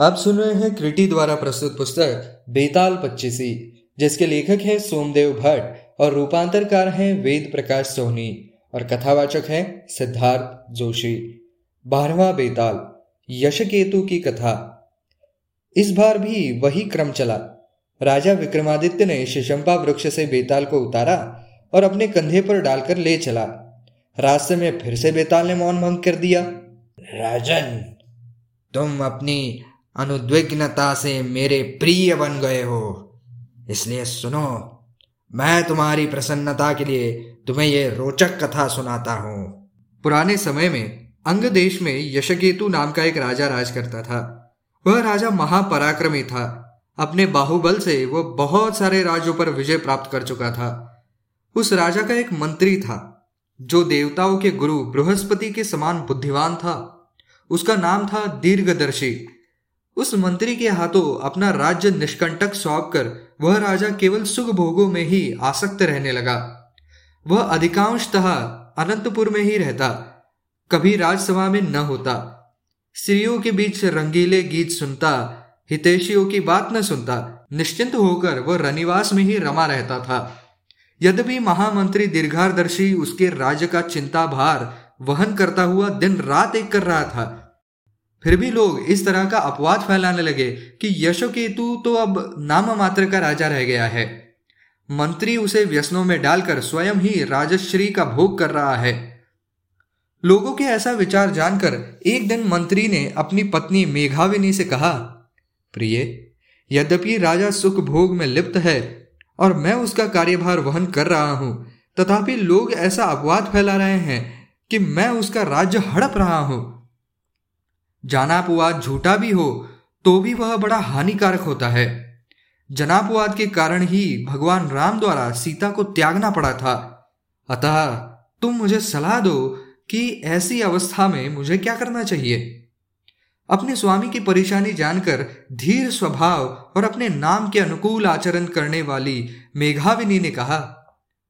आप सुन रहे हैं क्रिटी द्वारा प्रस्तुत पुस्तक बेताल पच्चीसी, जिसके लेखक हैं सोमदेव भट्ट और रूपांतरकार हैं वेद प्रकाश सोहनी और कथावाचक हैं सिद्धार्थ जोशी। बारहवा बेताल, यशकेतु की कथा। इस बार भी वही क्रम चला। राजा विक्रमादित्य ने शिशंपा वृक्ष से बेताल को उतारा और अपने कंधे पर डालकर ले चला। रास्ते में फिर से बेताल ने मौन भंग कर दिया। राजन, तुम अपनी अनुद्विग्नता से मेरे प्रिय बन गए हो। इसलिए सुनो, मैं तुम्हारी प्रसन्नता के लिए तुम्हें ये रोचक कथा सुनाता हूँ। पुराने समय में अंग देश में यशकेतु नाम का एक राजा राज करता था। वह राजा महापराक्रमी था। अपने बाहुबल से वह बहुत सारे राज्यों पर विजय प्राप्त कर चुका था। उस राजा का एक मंत्री था, जो देवताओं के गुरु बृहस्पति के समान बुद्धिमान था। उसका नाम था दीर्घदर्शी। उस मंत्री के हाथों अपना राज्य निष्कंटक सौंप कर वह राजा केवल सुख भोगों में ही आसक्त रहने लगा। वह अधिकांशतः अनंतपुर में ही रहता, कभी राजसभा में न होता। स्त्रियों के बीच रंगीले गीत सुनता, हितेशियों की बात न सुनता, निश्चिंत होकर वह रनिवास में ही रमा रहता था। यद्यपि महामंत्री दीर्घारदर्शी उसके राज्य का चिंता भार वहन करता हुआ दिन रात एक कर रहा था फिर भी लोग इस तरह का अपवाद फैलाने लगे कि यशोकेतु तो अब नाम मात्र का राजा रह गया है। मंत्री उसे व्यसनों में डालकर स्वयं ही राजश्री का भोग कर रहा है। लोगों के ऐसा विचार जानकर एक दिन मंत्री ने अपनी पत्नी मेघाविनी से कहा, प्रिय, यद्यपि राजा सुख भोग में लिप्त है और मैं उसका कार्यभार वहन कर रहा हूँ, तथापि लोग ऐसा अपवाद फैला रहे हैं कि मैं उसका राज्य हड़प रहा हूँ। जानापवाद झूठा भी हो तो भी वह बड़ा हानिकारक होता है। जनापवाद के कारण ही भगवान राम द्वारा सीता को त्यागना पड़ा था। अतः तुम मुझे सलाह दो कि ऐसी अवस्था में मुझे क्या करना चाहिए। अपने स्वामी की परेशानी जानकर धीर स्वभाव और अपने नाम के अनुकूल आचरण करने वाली मेघाविनी ने कहा,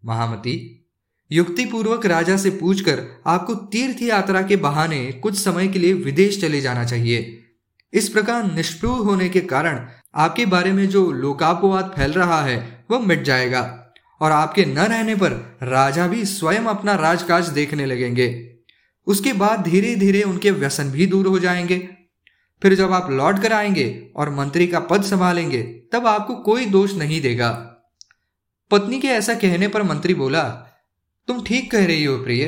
महामती युक्तिपूर्वक राजा से पूछकर आपको तीर्थ यात्रा के बहाने कुछ समय के लिए विदेश चले जाना चाहिए। इस प्रकार निष्प्रूह होने के कारण आपके बारे में जो लोकापवाद फैल रहा है, वह मिट जाएगा और आपके न रहने पर राजा भी स्वयं अपना राजकाज देखने लगेंगे। उसके बाद धीरे धीरे उनके व्यसन भी दूर हो जाएँगे। फिर जब आप लौट कर आएँगे और मंत्री का पद संभालेंगे, तब आपको कोई दोष नहीं देगा। पत्नी के ऐसा कहने पर मंत्री बोला तुम ठीक कह रही हो प्रिय,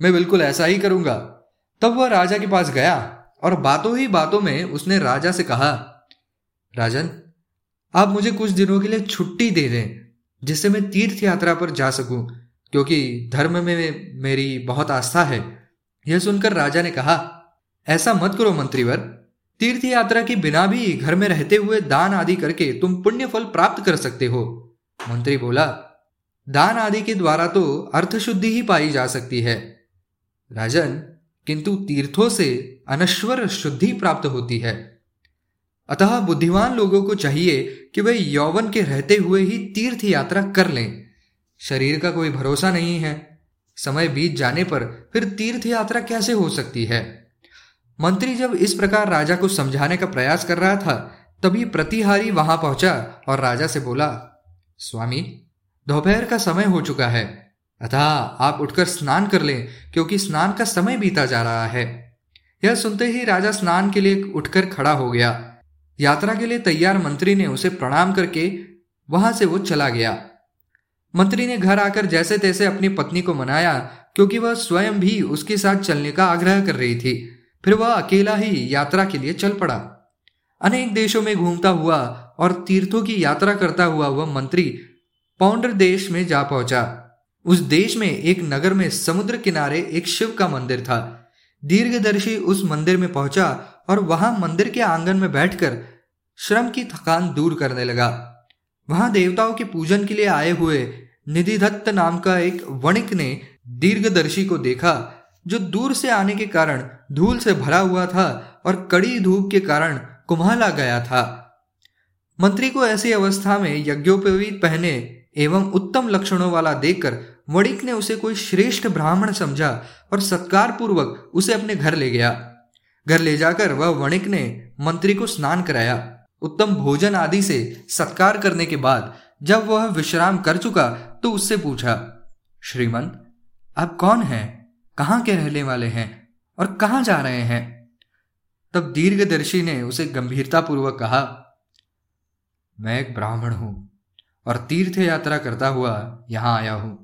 मैं बिल्कुल ऐसा ही करूँगा। तब वह राजा के पास गया और बातों ही बातों में उसने राजा से कहा, राजन, आप मुझे कुछ दिनों के लिए छुट्टी दे दें, जिससे मैं तीर्थ यात्रा पर जा सकूँ, क्योंकि धर्म में मेरी बहुत आस्था है। यह सुनकर राजा ने कहा, ऐसा मत करो मंत्रीवर, तीर्थ यात्रा के बिना भी घर में रहते हुए दान आदि करके तुम पुण्य फल प्राप्त कर सकते हो। मंत्री बोला दान आदि के द्वारा तो अर्थ शुद्धि ही पाई जा सकती है। राजन, किंतु तीर्थों से अनश्वर शुद्धि प्राप्त होती है। अतः बुद्धिमान लोगों को चाहिए कि वे यौवन के रहते हुए ही तीर्थ यात्रा कर लें। शरीर का कोई भरोसा नहीं है। समय बीत जाने पर फिर तीर्थ यात्रा कैसे हो सकती है? मंत्री जब इस प्रकार राजा को समझाने का प्रयास कर रहा था, तभी प्रतिहारी वहाँ पहुँचा और राजा से बोला, स्वामी दोपहर का समय हो चुका है। अतः आप उठकर स्नान कर लें, क्योंकि स्नान का समय बीता जा रहा है। यह सुनते ही राजा स्नान के लिए उठकर खड़ा हो गया। यात्रा के लिए तैयार मंत्री ने उसे प्रणाम करके वहाँ से वो चला गया। मंत्री ने घर आकर जैसे तैसे अपनी पत्नी को मनाया, क्योंकि वह स्वयं भी उसके साथ चलने का आग्रह कर रही थी। फिर वह अकेला ही यात्रा के लिए चल पड़ा। अनेक देशों में घूमता हुआ और तीर्थों की यात्रा करता हुआ वह मंत्री पौंडर देश में जा पहुँचा। उस देश में एक नगर में समुद्र किनारे एक शिव का मंदिर था। दीर्घदर्शी उस मंदिर में पहुँचा और वहाँ मंदिर के आँगन में बैठकर श्रम की थकान दूर करने लगा। वहाँ देवताओं के पूजन के लिए आए हुए निधिदत्त नाम का एक वणिक ने दीर्घदर्शी को देखा, जो दूर से आने के कारण धूल से भरा हुआ था और कड़ी धूप के कारण कुम्हाला गया था। मंत्री को ऐसी अवस्था में यज्ञोपवीत पहने एवं उत्तम लक्षणों वाला देखकर वणिक ने उसे कोई श्रेष्ठ ब्राह्मण समझा और सत्कार पूर्वक उसे अपने घर ले गया। घर ले जाकर वह वणिक ने मंत्री को स्नान कराया। उत्तम भोजन आदि से सत्कार करने के बाद जब वह विश्राम कर चुका तो उससे पूछा श्रीमंत आप कौन हैं? कहाँ के रहने वाले हैं? और कहाँ जा रहे हैं? तब दीर्घदर्शी ने उसे गंभीरतापूर्वक कहा, मैं एक ब्राह्मण हूँ। और तीर्थ यात्रा करता हुआ यहाँ आया हूँ।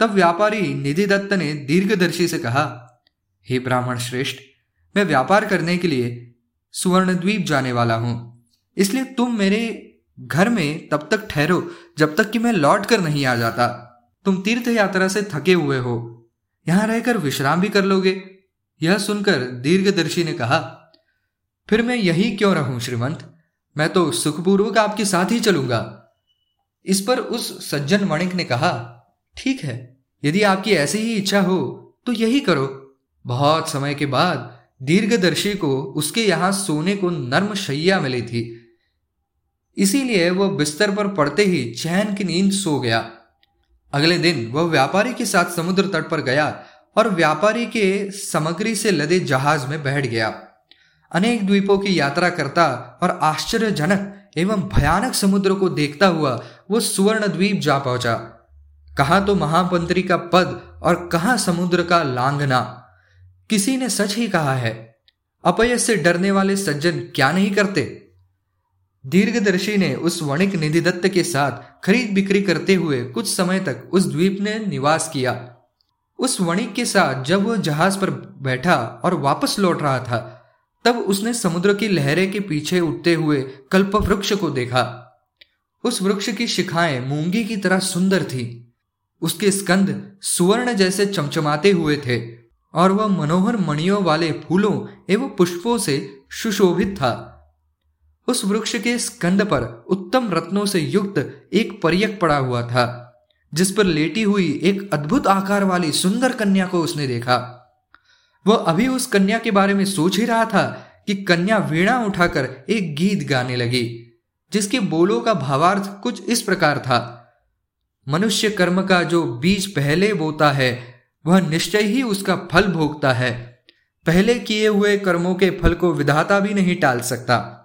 तब व्यापारी निधि दत्त ने दीर्घदर्शी से कहा, हे ब्राह्मण श्रेष्ठ, मैं व्यापार करने के लिए सुवर्णद्वीप जाने वाला हूँ। इसलिए तुम मेरे घर में तब तक ठहरो जब तक कि मैं लौट कर नहीं आ जाता। तुम तीर्थ यात्रा से थके हुए हो। यहाँ रहकर विश्राम भी कर लोगे। यह सुनकर दीर्घदर्शी ने कहा, फिर मैं यही क्यों रहूँ श्रीमंत? मैं तो सुखपूर्वक आपके साथ ही चलूँगा। इस पर उस सज्जन वणिक ने कहा, ठीक है, यदि आपकी ऐसी ही इच्छा हो तो यही करो। बहुत समय के बाद दीर्घदर्शी को उसके यहाँ सोने को नर्म शैया मिली थी। इसीलिए वह बिस्तर पर पड़ते ही चैन की नींद सो गया। अगले दिन वह व्यापारी के साथ समुद्र तट पर गया और व्यापारी के सामग्री से लदे जहाज़ में बैठ गया। अनेक द्वीपों की यात्रा करता और आश्चर्यजनक एवं भयानक समुद्र को देखता हुआ वो सुवर्ण द्वीप जा पहुँचा। कहा तो महामंत्री का पद और कहा समुद्र का लांगना? किसी ने सच ही कहा है, अपयस से डरने वाले सज्जन क्या नहीं करते? दीर्घदर्शी ने उस वणिक निधि दत्त के साथ खरीद बिक्री करते हुए कुछ समय तक उस द्वीप ने निवास किया। उस वणिक के साथ जब वह जहाज़ पर बैठा और वापस लौट रहा था, तब उसने समुद्र की लहरें के पीछे उठते हुए कल्प वृक्ष को देखा। उस वृक्ष की शिखाएँ मूँगी की तरह सुंदर थी। उसके स्कंद सुवर्ण जैसे चमचमाते हुए थे और वह मनोहर मणियों वाले फूलों एवं पुष्पों से सुशोभित था। उस वृक्ष के स्कंद पर उत्तम रत्नों से युक्त एक पर्यक पड़ा हुआ था, जिस पर लेटी हुई एक अद्भुत आकार वाली सुंदर कन्या को उसने देखा। वह अभी उस कन्या के बारे में सोच ही रहा था कि कन्या वीणा उठाकर एक गीत गाने लगी। जिसके बोलों का भावार्थ कुछ इस प्रकार था। मनुष्य कर्म का जो बीज पहले बोता है, वह निश्चय ही उसका फल भोगता है। पहले किए हुए कर्मों के फल को विधाता भी नहीं टाल सकता।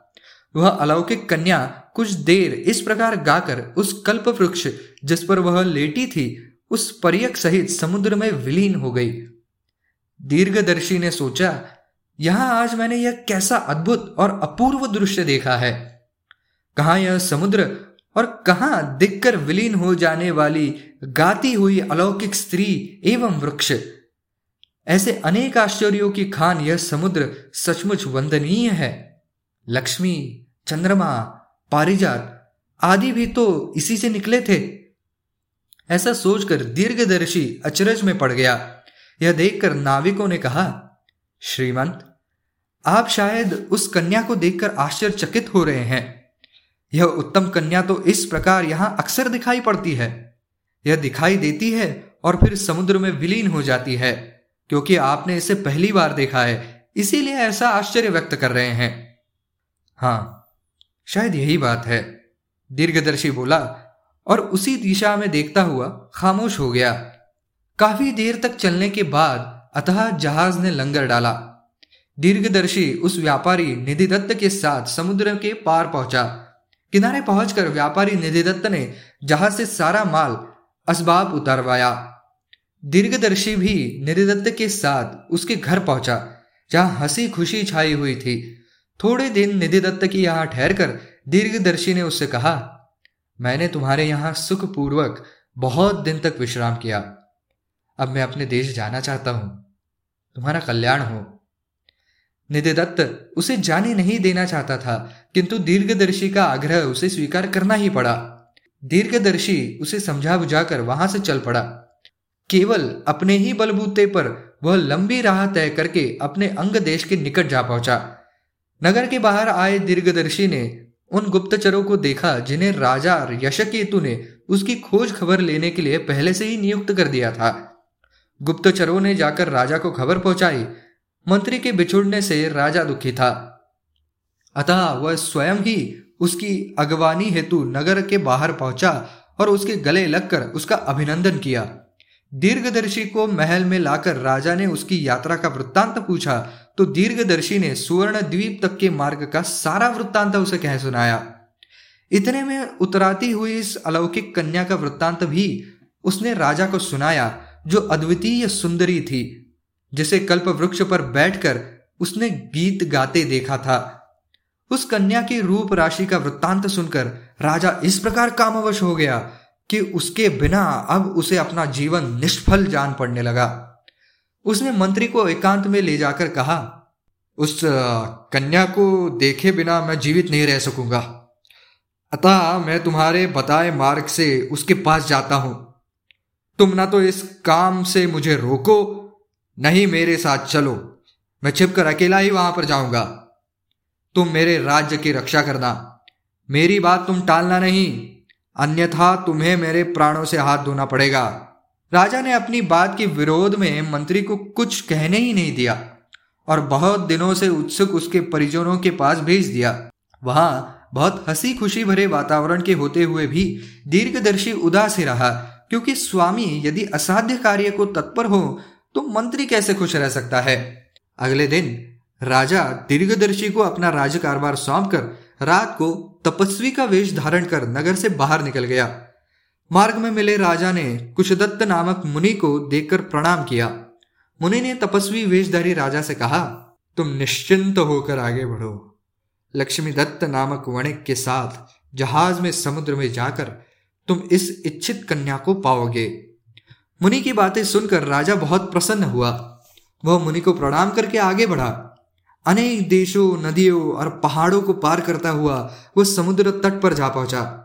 वह अलौकिक कन्या कुछ देर इस प्रकार गाकर उस कल्प वृक्ष जिस पर वह लेटी थी, उस पर्यक सहित समुद्र में विलीन हो गई। दीर्घदर्शी ने सोचा, यहाँ आज मैंने यह कैसा अद्भुत और अपूर्व दृश्य देखा है। कहा यह समुद्र और कहा दिखकर विलीन हो जाने वाली गाती हुई अलौकिक स्त्री एवं वृक्ष। ऐसे अनेक आश्चर्यों की खान यह समुद्र सचमुच वंदनीय है। लक्ष्मी, चंद्रमा, पारिजात आदि भी तो इसी से निकले थे। ऐसा सोचकर दीर्घदर्शी अचरज में पड़ गया। यह देखकर नाविकों ने कहा, श्रीमंत, आप शायद उस कन्या को देखकर आश्चर्यचकित हो रहे हैं। यह उत्तम कन्या तो इस प्रकार यहाँ अक्सर दिखाई पड़ती है। यह दिखाई देती है और फिर समुद्र में विलीन हो जाती है, क्योंकि आपने इसे पहली बार देखा है, इसीलिए ऐसा आश्चर्य व्यक्त कर रहे हैं। हाँ, शायद यही बात है, दीर्घदर्शी बोला, और उसी दिशा में देखता हुआ खामोश हो गया। काफ़ी देर तक चलने के बाद अतः जहाज़ ने लंगर डाला। दीर्घदर्शी उस व्यापारी निधि दत्त के साथ समुद्र के पार पहुँचा। किनारे पहुंचकर व्यापारी निधि दत्त ने जहाज़ से सारा माल असबाब उतारवाया। दीर्घदर्शी भी निधि दत्त के साथ उसके घर पहुँचा, जहाँ हँसी खुशी छाई हुई थी। थोड़े दिन निधि दत्त की यहाँ ठहरकर दीर्घदर्शी ने उससे कहा, मैंने तुम्हारे यहाँ सुखपूर्वक बहुत दिन तक विश्राम किया। अब मैं अपने देश जाना चाहता हूँ। तुम्हारा कल्याण हो। निधि दत्त उसे जाने नहीं देना चाहता था, किंतु दीर्घदर्शी का आग्रह उसे स्वीकार करना ही पड़ा। दीर्घदर्शी उसे समझा बुझाकर वहाँ से चल पड़ा। केवल अपने ही बलबूते पर वह लंबी राह तय करके अपने अंग देश के निकट जा पहुँचा। नगर के बाहर आए दीर्घदर्शी ने उन गुप्तचरों को देखा, जिन्हें राजा यशकेतु ने उसकी खोज खबर लेने के लिए पहले से ही नियुक्त कर दिया था। गुप्तचरों ने जाकर राजा को खबर पहुंचाई मंत्री के बिछुड़ने से राजा दुखी था। अतः वह स्वयं ही उसकी अगवानी हेतु नगर के बाहर पहुँचा और उसके गले लगकर उसका अभिनंदन किया। दीर्घदर्शी को महल में लाकर राजा ने उसकी यात्रा का वृत्तांत पूछा तो दीर्घदर्शी ने सुवर्ण द्वीप तक के मार्ग का सारा वृत्तांत उसे कह सुनाया। इतने में उतराती हुई इस अलौकिक कन्या का वृत्तांत भी उसने राजा को सुनाया, जो अद्वितीय सुंदरी थी। जिसे कल्प वृक्ष पर बैठकर उसने गीत गाते देखा था। उस कन्या की रूप राशि का वृत्तांत सुनकर राजा इस प्रकार कामवश हो गया कि उसके बिना अब उसे अपना जीवन निष्फल जान पड़ने लगा। उसने मंत्री को एकांत में ले जाकर कहा, उस कन्या को देखे बिना मैं जीवित नहीं रह सकूँगा। अतः मैं तुम्हारे बताए मार्ग से उसके पास जाता हूँ। तुम ना तो इस काम से मुझे रोको नहीं मेरे साथ चलो। मैं छिपकर अकेला ही वहाँ पर जाऊँगा। तुम मेरे राज्य की रक्षा करना। मेरी बात तुम टालना नहीं। अन्यथा तुम्हें मेरे प्राणों से हाथ धोना पड़ेगा। राजा ने अपनी बात के विरोध में मंत्री को कुछ कहने ही नहीं दिया और बहुत दिनों से उत्सुक उसके परिजनों के पास भेज दिया। वहाँ बहुत हँसी खुशी भरे वातावरण के होते हुए भी दीर्घदर्शी उदास ही रहा, क्योंकि स्वामी यदि असाध्य कार्य को तत्पर हो तो मंत्री कैसे खुश रह सकता है? अगले दिन, राजा दीर्घदर्शी को अपना राज्य कारभार सौंप कर रात को तपस्वी का वेश धारण कर नगर से बाहर निकल गया। मार्ग में मिले राजा ने कुशदत्त नामक मुनि को देखकर प्रणाम किया। मुनि ने तपस्वी वेशधारी राजा से कहा, तुम निश्चिंत होकर आगे बढ़ो। लक्ष्मी दत्त नामक वणिक के साथ जहाज़ में समुद्र में जाकर तुम इस इच्छित कन्या को पाओगे। मुनि की बातें सुनकर राजा बहुत प्रसन्न हुआ। वह मुनि को प्रणाम करके आगे बढ़ा। अनेक देशों, नदियों और पहाड़ों को पार करता हुआ वह समुद्र तट पर जा पहुँचा।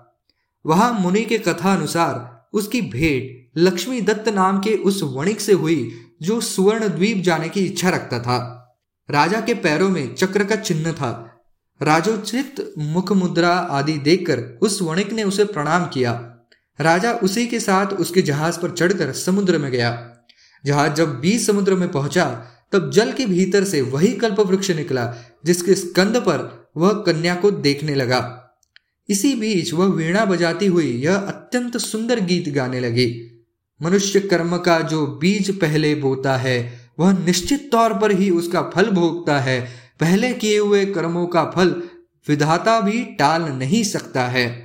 वहाँ मुनि के कथा अनुसार उसकी भेंट लक्ष्मी दत्त नाम के उस वणिक से हुई जो सुवर्ण द्वीप जाने की इच्छा रखता था। राजा के पैरों में चक्र का चिन्ह था। राजोचित मुख मुद्रा आदि देखकर उस वणिक ने उसे प्रणाम किया। राजा उसी के साथ उसके जहाज़ पर चढ़कर समुद्र में गया। जहाज़ जब बीच समुद्र में पहुँचा, तब जल के भीतर से वही कल्प वृक्ष निकला, जिसके स्कंद पर वह कन्या को देखने लगा। इसी बीच वह वीणा बजाती हुई यह अत्यंत सुंदर गीत गाने लगी। मनुष्य कर्म का जो बीज पहले बोता है, वह निश्चित तौर पर ही उसका फल भोगता है। पहले किए हुए कर्मों का फल विधाता भी टाल नहीं सकता है।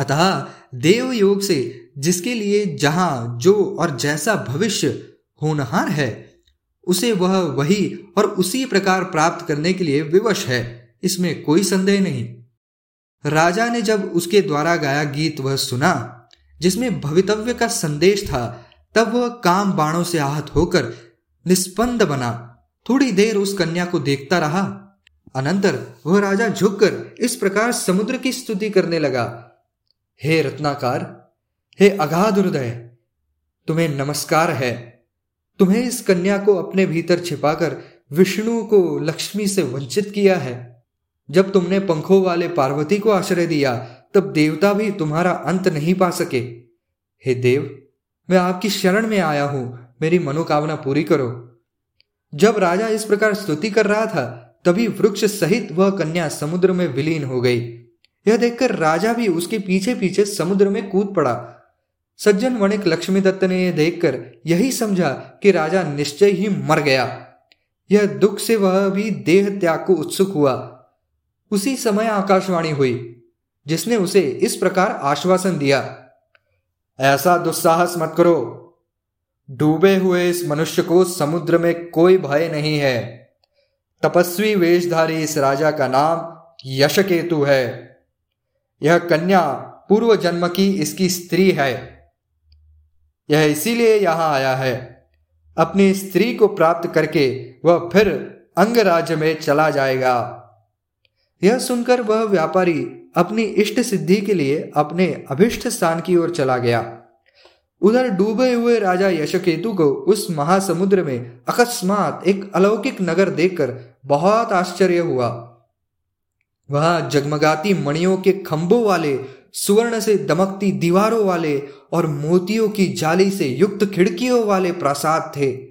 अतः देव योग से जिसके लिए जहाँ, जो और जैसा भविष्य होनहार है, उसे वह वही और उसी प्रकार प्राप्त करने के लिए विवश है। इसमें कोई संदेह नहीं। राजा ने जब उसके द्वारा गाया गीत वह सुना, जिसमें भवितव्य का संदेश था, तब वह काम बाणों से आहत होकर निस्पंद बना। थोड़ी देर उस कन्या को देखता रहा। अनंतर वह राजा झुककर इस प्रकार समुद्र की स्तुति करने लगा। हे रत्नाकार, हे अगाध हृदय, तुम्हें नमस्कार है। तुम्हें इस कन्या को अपने भीतर छिपाकर विष्णु को लक्ष्मी से वंचित किया है। जब तुमने पंखों वाले पार्वती को आश्रय दिया, तब देवता भी तुम्हारा अंत नहीं पा सके। हे देव, मैं आपकी शरण में आया हूँ, मेरी मनोकामना पूरी करो। जब राजा इस प्रकार स्तुति कर रहा था, तभी वृक्ष सहित वह कन्या समुद्र में विलीन हो गई। यह देखकर राजा भी उसके पीछे पीछे समुद्र में कूद पड़ा। सज्जन वणिक लक्ष्मी दत्त ने यह देखकर यही समझा कि राजा निश्चय ही मर गया। यह दुख से वह भी देह त्याग को उत्सुक हुआ। उसी समय आकाशवाणी हुई, जिसने उसे इस प्रकार आश्वासन दिया। ऐसा दुस्साहस मत करो। डूबे हुए इस मनुष्य को समुद्र में कोई भय नहीं है। तपस्वी वेशधारी इस राजा का नाम यशकेतु है। यह कन्या पूर्व जन्म की इसकी स्त्री है। यह इसीलिए यहाँ आया है। अपनी स्त्री को प्राप्त करके वह फिर अंगराज्य में चला जाएगा। यह सुनकर वह व्यापारी अपनी इष्ट सिद्धि के लिए अपने अभिष्ट स्थान की ओर चला गया। उधर डूबे हुए राजा यशकेतु को उस महासमुद्र में अकस्मात एक अलौकिक नगर देखकर बहुत आश्चर्य हुआ। वहाँ जगमगाती मणियों के खंभों वाले, सुवर्ण से दमकती दीवारों वाले और मोतियों की जाली से युक्त खिड़कियों वाले प्रासाद थे।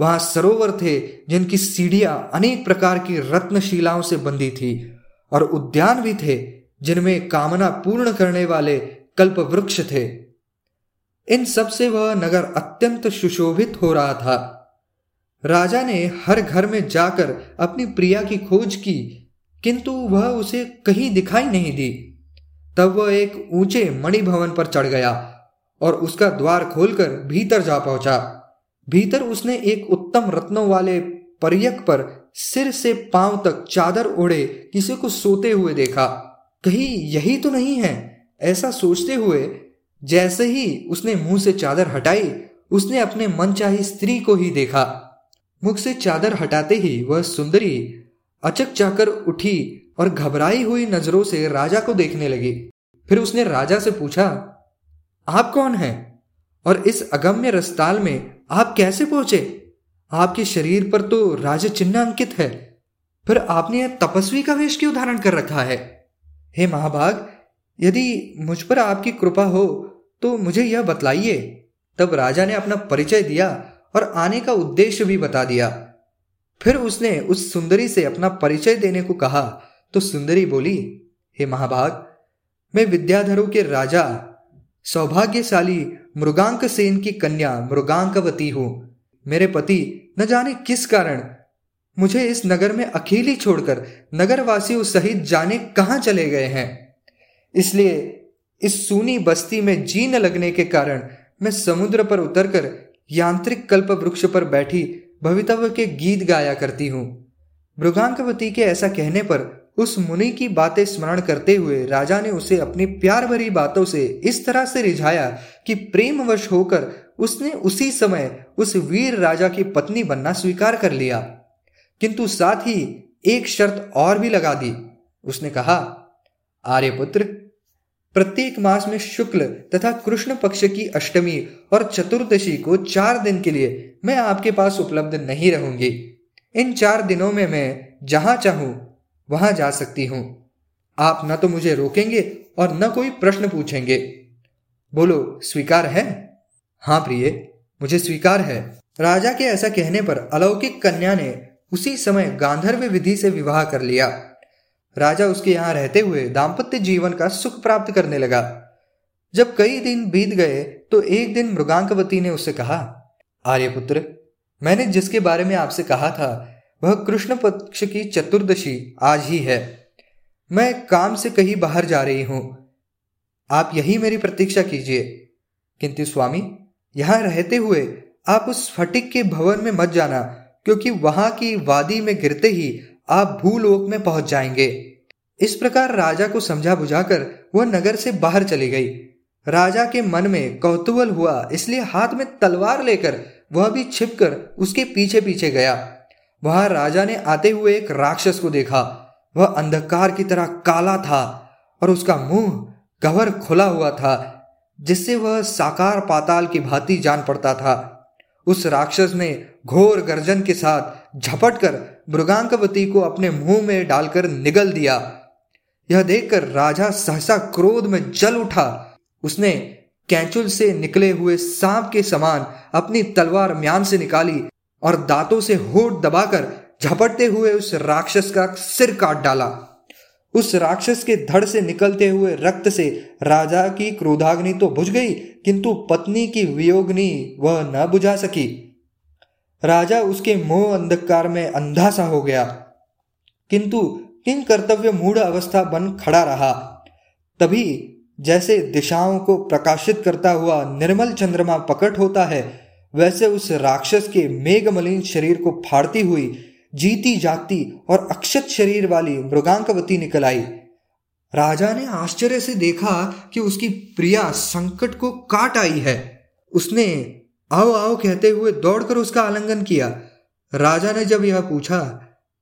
वहाँ सरोवर थे जिनकी सीढ़ियाँ अनेक प्रकार की रत्नशिलाओं से बंधी थी और उद्यान भी थे जिनमें कामना पूर्ण करने वाले कल्प वृक्ष थे। इन सबसे वह नगर अत्यंत सुशोभित हो रहा था। राजा ने हर घर में जाकर अपनी प्रिया की खोज की किंतु वह उसे कहीं दिखाई नहीं दी। तब वह एक ऊँचे मणि भवन पर चढ़ गया और उसका द्वार खोलकर भीतर जा पहुँचा। भीतर उसने एक उत्तम रत्नों वाले परियक पर सिर से पाँव तक चादर ओढ़े, किसी को सोते हुए देखा। कहीं यही तो नहीं है, ऐसा सोचते हुए जैसे ही उसने मुँह से चादर हटाई, उसने अपने मन चाही स्त्री को ही देखा। मुख से चादर हटाते ही वह सुंदरी अचक जाकर उठी और घबराई हुई नज़रों से राजा को देखने लगी। फिर उसने राजा से पूछा, आप कौन हैं? और इस अगम्य रस्ताल में आप कैसे पहुँचे? आपके शरीर पर तो राज चिन्ह अंकित है। फिर आपने तपस्वी का वेश क्यों धारण कर रखा है? हे महाभाग यदि मुझ पर आपकी कृपा हो तो मुझे यह बतलाइए। तब राजा ने अपना परिचय दिया और आने का उद्देश्य भी बता दिया। फिर उसने उस सुंदरी से अपना परिचय देने को कहा तो सुंदरी बोली, हे महाभाग, मैं विद्याधरों के राजा, सौभाग्यशाली मृगांक सेन की कन्या मृगांकवती हूँ। मेरे पति न जाने किस कारण मुझे इस नगर में अकेली छोड़कर नगर वासियों सहित जाने कहाँ चले गए हैं। इसलिए इस सूनी बस्ती में जी न लगने के कारण मैं समुद्र पर उतरकर यांत्रिक कल्प वृक्ष पर बैठी भवितव्य के गीत गाया करती हूँ। मृगांकवती के ऐसा कहने पर उस मुनि की बातें स्मरण करते हुए राजा ने उसे अपनी प्यार भरी बातों से इस तरह से रिझाया कि प्रेमवश होकर उसने उसी समय उस वीर राजा की पत्नी बनना स्वीकार कर लिया। किंतु साथ ही एक शर्त और भी लगा दी। उसने कहा, आर्यपुत्र प्रत्येक मास में शुक्ल तथा कृष्ण पक्ष की अष्टमी और चतुर्दशी को चार दिन के लिए मैं आपके पास उपलब्ध नहीं रहूँगी। इन चार दिनों में मैं जहाँ चाहूँ, वहाँ जा सकती हूँ। आप न तो मुझे रोकेंगे और न कोई प्रश्न पूछेंगे। बोलो, स्वीकार है? हाँ प्रिय, मुझे स्वीकार है। राजा के ऐसा कहने पर अलौकिक कन्या ने उसी समय गांधर्व विधि से विवाह कर लिया। राजा उसके यहाँ रहते हुए दाम्पत्य जीवन का सुख प्राप्त करने लगा। जब कई दिन बीत गए तो एक दिन मृगांकवती ने उससे कहा, आर्यपुत्र, मैंने जिसके बारे में आपसे कहा था, वह कृष्ण पक्ष की चतुर्दशी आज ही है। मैं काम से कहीं बाहर जा रही हूँ। आप यही मेरी प्रतीक्षा कीजिए। किंतु स्वामी, यहाँ रहते हुए आप उस फटिक के भवन में मत जाना, क्योंकि वहाँ की वादी में गिरते ही आप भूलोक में पहुँच जाएँगे। इस प्रकार राजा को समझा बुझाकर वह नगर से बाहर चली गई। राजा के मन में कौतूहल हुआ, इसलिए हाथ में तलवार लेकर वह भी छिपकर उसके पीछे पीछे गया। वहाँ राजा ने आते हुए एक राक्षस को देखा। वह अंधकार की तरह काला था और उसका मुँह गवर खुला हुआ था, जिससे वह साकार पाताल की भांति जान पड़ता था। उस राक्षस ने घोर गर्जन के साथ झपट कर मृगांकवती को अपने मुँह में डालकर निगल दिया। यह देखकर राजा सहसा क्रोध में जल उठा। उसने कैंचुल से निकले हुए सांप के समान अपनी तलवार म्यान से निकाली और दांतों से होठ दबाकर झपटते हुए उस राक्षस का सिर काट डाला। उस राक्षस के धड़ से निकलते हुए रक्त से राजा की क्रोधाग्नि तो बुझ गई, किंतु पत्नी की वियोगनी वह न बुझा सकी। राजा उसके मोह अंधकार में अंधा सा हो गया। किंतु किन कर्तव्य मूढ़ अवस्था बन खड़ा रहा। तभी जैसे दिशाओं को प्रकाशित करता हुआ निर्मल चंद्रमा प्रकट होता है, वैसे उस राक्षस के मेघमलिन शरीर को फाड़ती हुई जीती जागती और अक्षत शरीर वाली मृगांकवती निकल आई। राजा ने आश्चर्य से देखा कि उसकी प्रिया संकट को काट आई है। उसने आओ आओ कहते हुए दौड़कर उसका आलिंगन किया। राजा ने जब यह पूछा,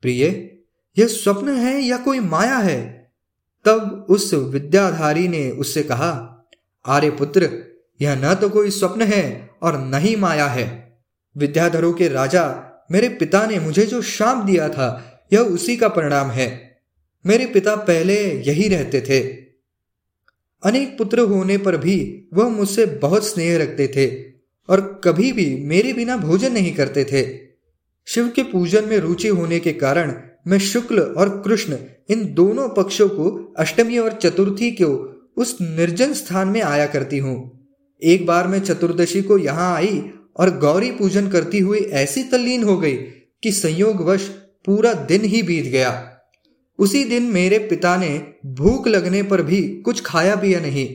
प्रिय, यह स्वप्न है या कोई माया है? तब उस विद्याधारी ने उससे कहा, आर्य पुत्र, यह न तो कोई स्वप्न है और न ही माया है। विद्याधरों के राजा मेरे पिता ने मुझे जो शाप दिया था, यह उसी का परिणाम है। मेरे पिता पहले यही रहते थे। अनेक पुत्र होने पर भी वह मुझसे बहुत स्नेह रखते थे और कभी भी मेरे बिना भोजन नहीं करते थे। शिव के पूजन में रुचि होने के कारण मैं शुक्ल और कृष्ण इन दोनों पक्षों को अष्टमी और चतुर्थी को उस निर्जन स्थान में आया करती हूँ। एक बार मैं चतुर्दशी को यहाँ आई और गौरी पूजन करती हुई ऐसी तल्लीन हो गई कि संयोगवश पूरा दिन ही बीत गया। उसी दिन मेरे पिता ने भूख लगने पर भी कुछ खाया पिया नहीं,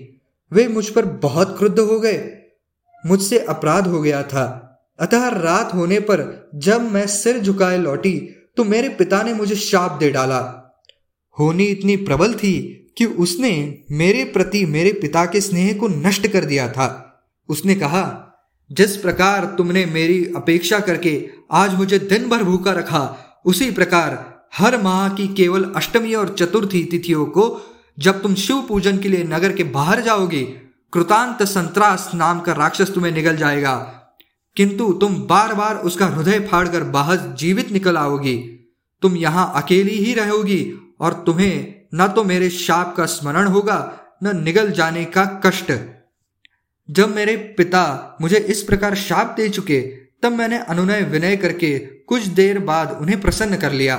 वे मुझ पर बहुत क्रुद्ध हो गए। मुझसे अपराध हो गया था। अतः रात होने पर जब मैं सिर झुकाए लौटी तो मेरे पिता ने मुझे शाप दे डाला। होनी इतनी प्रबल थी कि उसने मेरे प्रति मेरे पिता के स्नेह को नष्ट कर दिया था। उसने कहा जिस प्रकार तुमने मेरी अपेक्षा करके आज मुझे दिन भर भूखा रखा, उसी प्रकार हर माह की केवल अष्टमी और चतुर्थी तिथियों को जब तुम शिव पूजन के लिए नगर के बाहर जाओगे, कृतांत संतरास नाम का राक्षस तुम्हें निकल जाएगा। किंतु तुम बार बार उसका हृदय फाड़कर बाहर जीवित निकल आओगी। तुम यहाँ अकेली ही रहोगी और तुम्हें न तो मेरे शाप का स्मरण होगा, न निगल जाने का कष्ट। जब मेरे पिता मुझे इस प्रकार शाप दे चुके, तब मैंने अनुनय विनय करके कुछ देर बाद उन्हें प्रसन्न कर लिया।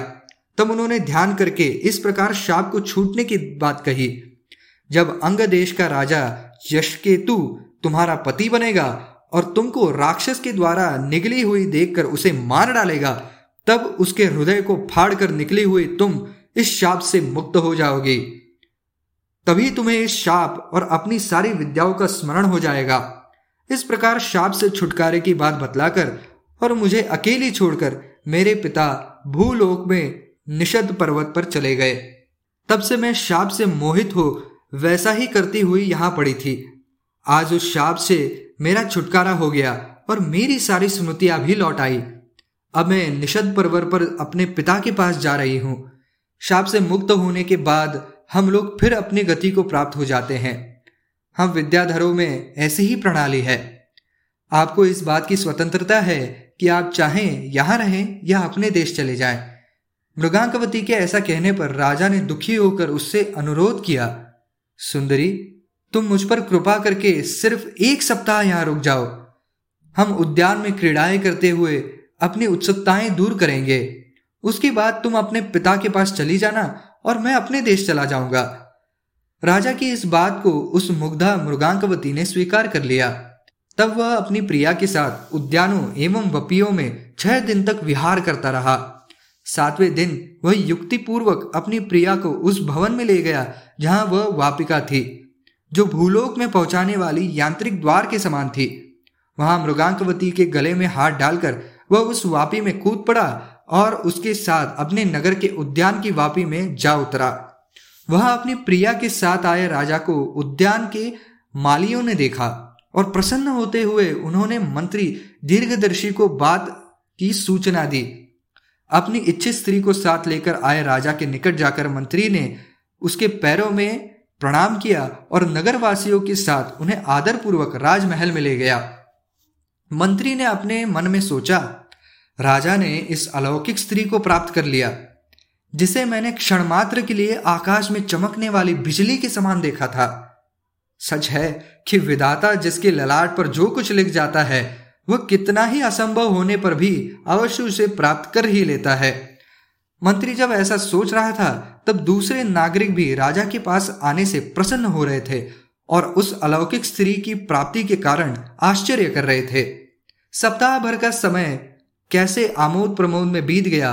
तब उन्होंने ध्यान करके इस प्रकार शाप को छूटने की बात कही। जब अंग देश का राजा, यशकेतु तुम्हारा पति बनेगा और तुमको राक्षस के द्वारा निगली हुई देखकर उसे मार डालेगा, तब उसके हृदय को फाड़ कर निकली हुई तुम इस शाप से मुक्त हो जाओगी। तभी तुम्हें इस शाप और अपनी सारी विद्याओं का स्मरण हो जाएगा। इस प्रकार शाप से छुटकारे की बात बतलाकर और मुझे अकेली छोड़कर मेरे पिता भूलोक में निषद पर्वत पर चले गए। तब से मैं शाप से मोहित हो वैसा ही करती हुई यहाँ पड़ी थी। आज उस शाप से मेरा छुटकारा हो गया और मेरी सारी स्मृतियाँ भी लौट आई। अब मैं निषद पर्वत पर अपने पिता के पास जा रही हूँ। शाप से मुक्त होने के बाद हम लोग फिर अपनी गति को प्राप्त हो जाते हैं। हम विद्याधरों में ऐसी ही प्रणाली है। आपको इस बात की स्वतंत्रता है कि आप चाहें यहाँ रहें या अपने देश चले जाएँ। मृगांकवती के ऐसा कहने पर राजा ने दुखी होकर उससे अनुरोध किया, सुंदरी, तुम मुझ पर कृपा करके सिर्फ़ एक सप्ताह यहाँ रुक जाओ। हम उद्यान में क्रीड़ाएँ करते हुए अपनी उत्सुकताएँ दूर करेंगे। उसके बाद तुम अपने पिता के पास चली जाना और मैं अपने देश चला जाऊँगा। राजा की इस बात को उस मुग्धा मृगांकवती ने स्वीकार कर लिया। तब वह अपनी प्रिया के साथ उद्यानों एवं वपियों में छह दिन तक विहार करता रहा। सातवें दिन वह युक्ति पूर्वक अपनी प्रिया को उस भवन में ले गया, जहाँ वह वापिका थी, जो भूलोक में पहुँचाने वाली यांत्रिक द्वार के समान थी। वहाँ मृगांकवती के गले में हाथ डालकर वह उस वापी में कूद पड़ा और उसके साथ अपने नगर के उद्यान की वापी में जा उतरा। वह अपनी प्रिया के साथ आए राजा को उद्यान के मालियों ने देखा और प्रसन्न होते हुए उन्होंने मंत्री दीर्घदर्शी को बात की सूचना दी। अपनी इच्छित स्त्री को साथ लेकर आए राजा के निकट जाकर मंत्री ने उसके पैरों में प्रणाम किया और नगरवासियों के साथ उन्हें आदरपूर्वक राजमहल में ले गया। मंत्री ने अपने मन में सोचा राजा ने इस अलौकिक स्त्री को प्राप्त कर लिया, जिसे मैंने क्षण मात्र के लिए आकाश में चमकने वाली बिजली के समान देखा था। सच है कि विदाता जिसके ललाट पर जो कुछ लिख जाता है, वह कितना ही असंभव होने पर भी अवश्य उसे प्राप्त कर ही लेता है। मंत्री जब ऐसा सोच रहा था, तब दूसरे नागरिक भी राजा के पास आने से प्रसन्न हो रहे थे और उस अलौकिक स्त्री की प्राप्ति के कारण आश्चर्य कर रहे थे। सप्ताह भर का समय कैसे आमोद प्रमोद में बीत गया,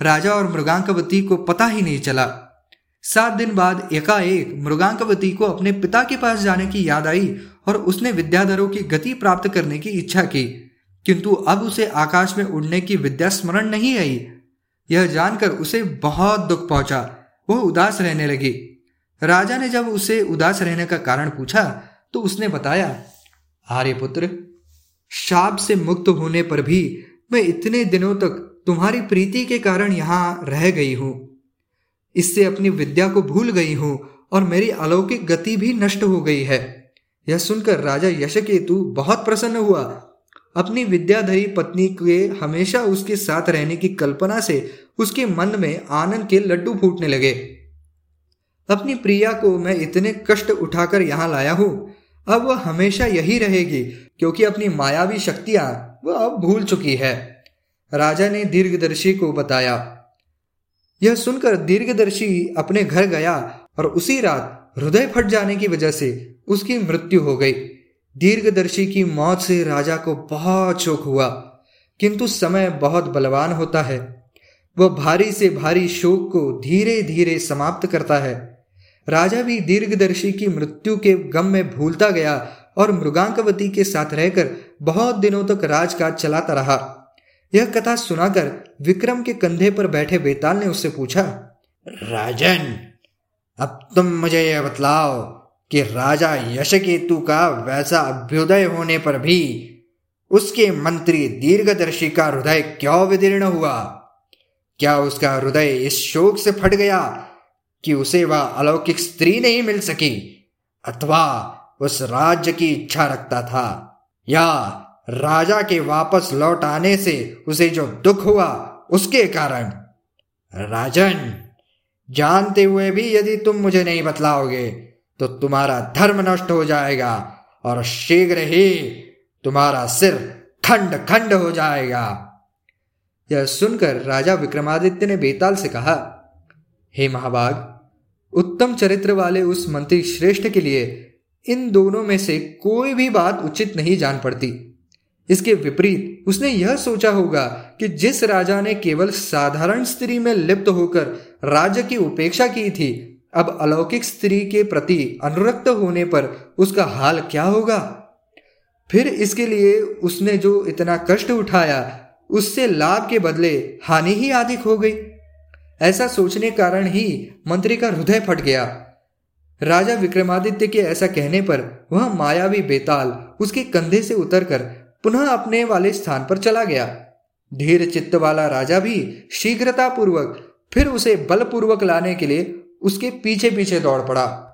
राजा और मृगांकवती को पता ही नहीं चला। सात दिन बाद एकाएक मृगांकवती को अपने पिता के पास जाने की याद आई और उसने विद्याधरों की गति प्राप्त करने की इच्छा की, किंतु अब उसे आकाश में उड़ने की विद्या स्मरण नहीं आई। यह जानकर उसे बहुत दुख पहुँचा, वह उदास रहने लगी। राजा ने जब उसे उदास रहने का कारण पूछा तो उसने बताया आर्य पुत्र शाप से मुक्त होने पर भी मैं इतने दिनों तक तुम्हारी प्रीति के कारण यहाँ रह गई हूँ। इससे अपनी विद्या को भूल गई हूँ और मेरी अलौकिक गति भी नष्ट हो गई है। यह सुनकर राजा यशकेतु बहुत प्रसन्न हुआ। अपनी विद्याधरी पत्नी के हमेशा उसके साथ रहने की कल्पना से उसके मन में आनंद के लड्डू फूटने लगे। अपनी प्रिया को मैं इतने कष्ट उठाकर यहाँ लाया हूँ। अब वह हमेशा यही रहेगी, क्योंकि अपनी मायावी शक्तियाँ वह अब भूल चुकी है। राजा ने दीर्घदर्शी को बताया। यह सुनकर दीर्घदर्शी अपने घर गया और उसी रात हृदय फट जाने की वजह से उसकी मृत्यु हो गई। दीर्घदर्शी की मौत से राजा को बहुत शोक हुआ, किंतु समय बहुत बलवान होता है। वह भारी से भारी शोक को धीरे धीरे समाप्त करता है। राजा भी दीर्घदर्शी की मृत्यु के गम में भूलता गया और मृगांकवती के साथ रहकर बहुत दिनों तक राजकाज चलाता रहा। यह कथा सुनाकर विक्रम के कंधे पर बैठे बेताल ने उससे पूछा, राजन, अब तुम मुझे यह बतलाओ कि राजा यशकेतु का वैसा अभ्युदय होने पर भी उसके मंत्री दीर्घदर्शी का हृदय क्यों विदीर्ण हुआ? क्या उसका हृदय इस शोक से फट गया कि उसे वह अलौकिक स्त्री नहीं मिल सकी? अथवा उस राज्य की इच्छा रखता था। या राजा के वापस लौट आने से उसे जो दुख हुआ, उसके कारण। राजन, जानते हुए भी यदि तुम मुझे नहीं बतलाओगे तो तुम्हारा धर्म नष्ट हो जाएगा और शीघ्र ही तुम्हारा सिर खंड खंड हो जाएगा। यह सुनकर राजा विक्रमादित्य ने बेताल से कहा, हे महाभाग उत्तम चरित्र वाले उस मंत्री श्रेष्ठ के लिए इन दोनों में से कोई भी बात उचित नहीं जान पड़ती। इसके विपरीत, उसने यह सोचा होगा कि जिस राजा ने केवल साधारण स्त्री में लिप्त होकर राज्य की उपेक्षा की थी, अब अलौकिक स्त्री के प्रति अनुरक्त होने पर उसका हाल क्या होगा? फिर इसके लिए उसने जो इतना कष्ट उठाया, उससे लाभ के बदले हानि ही अधिक हो गई। ऐसा सोचने कारण ही मंत्री का हृदय फट गया। राजा विक्रमादित्य के ऐसा कहने पर वह मायावी बेताल उसके कंधे से उतरकर पुनः अपने वाले स्थान पर चला गया। धीर चित्त वाला राजा भी शीघ्रतापूर्वक, फिर उसे बलपूर्वक लाने के लिए उसके पीछे पीछे दौड़ पड़ा।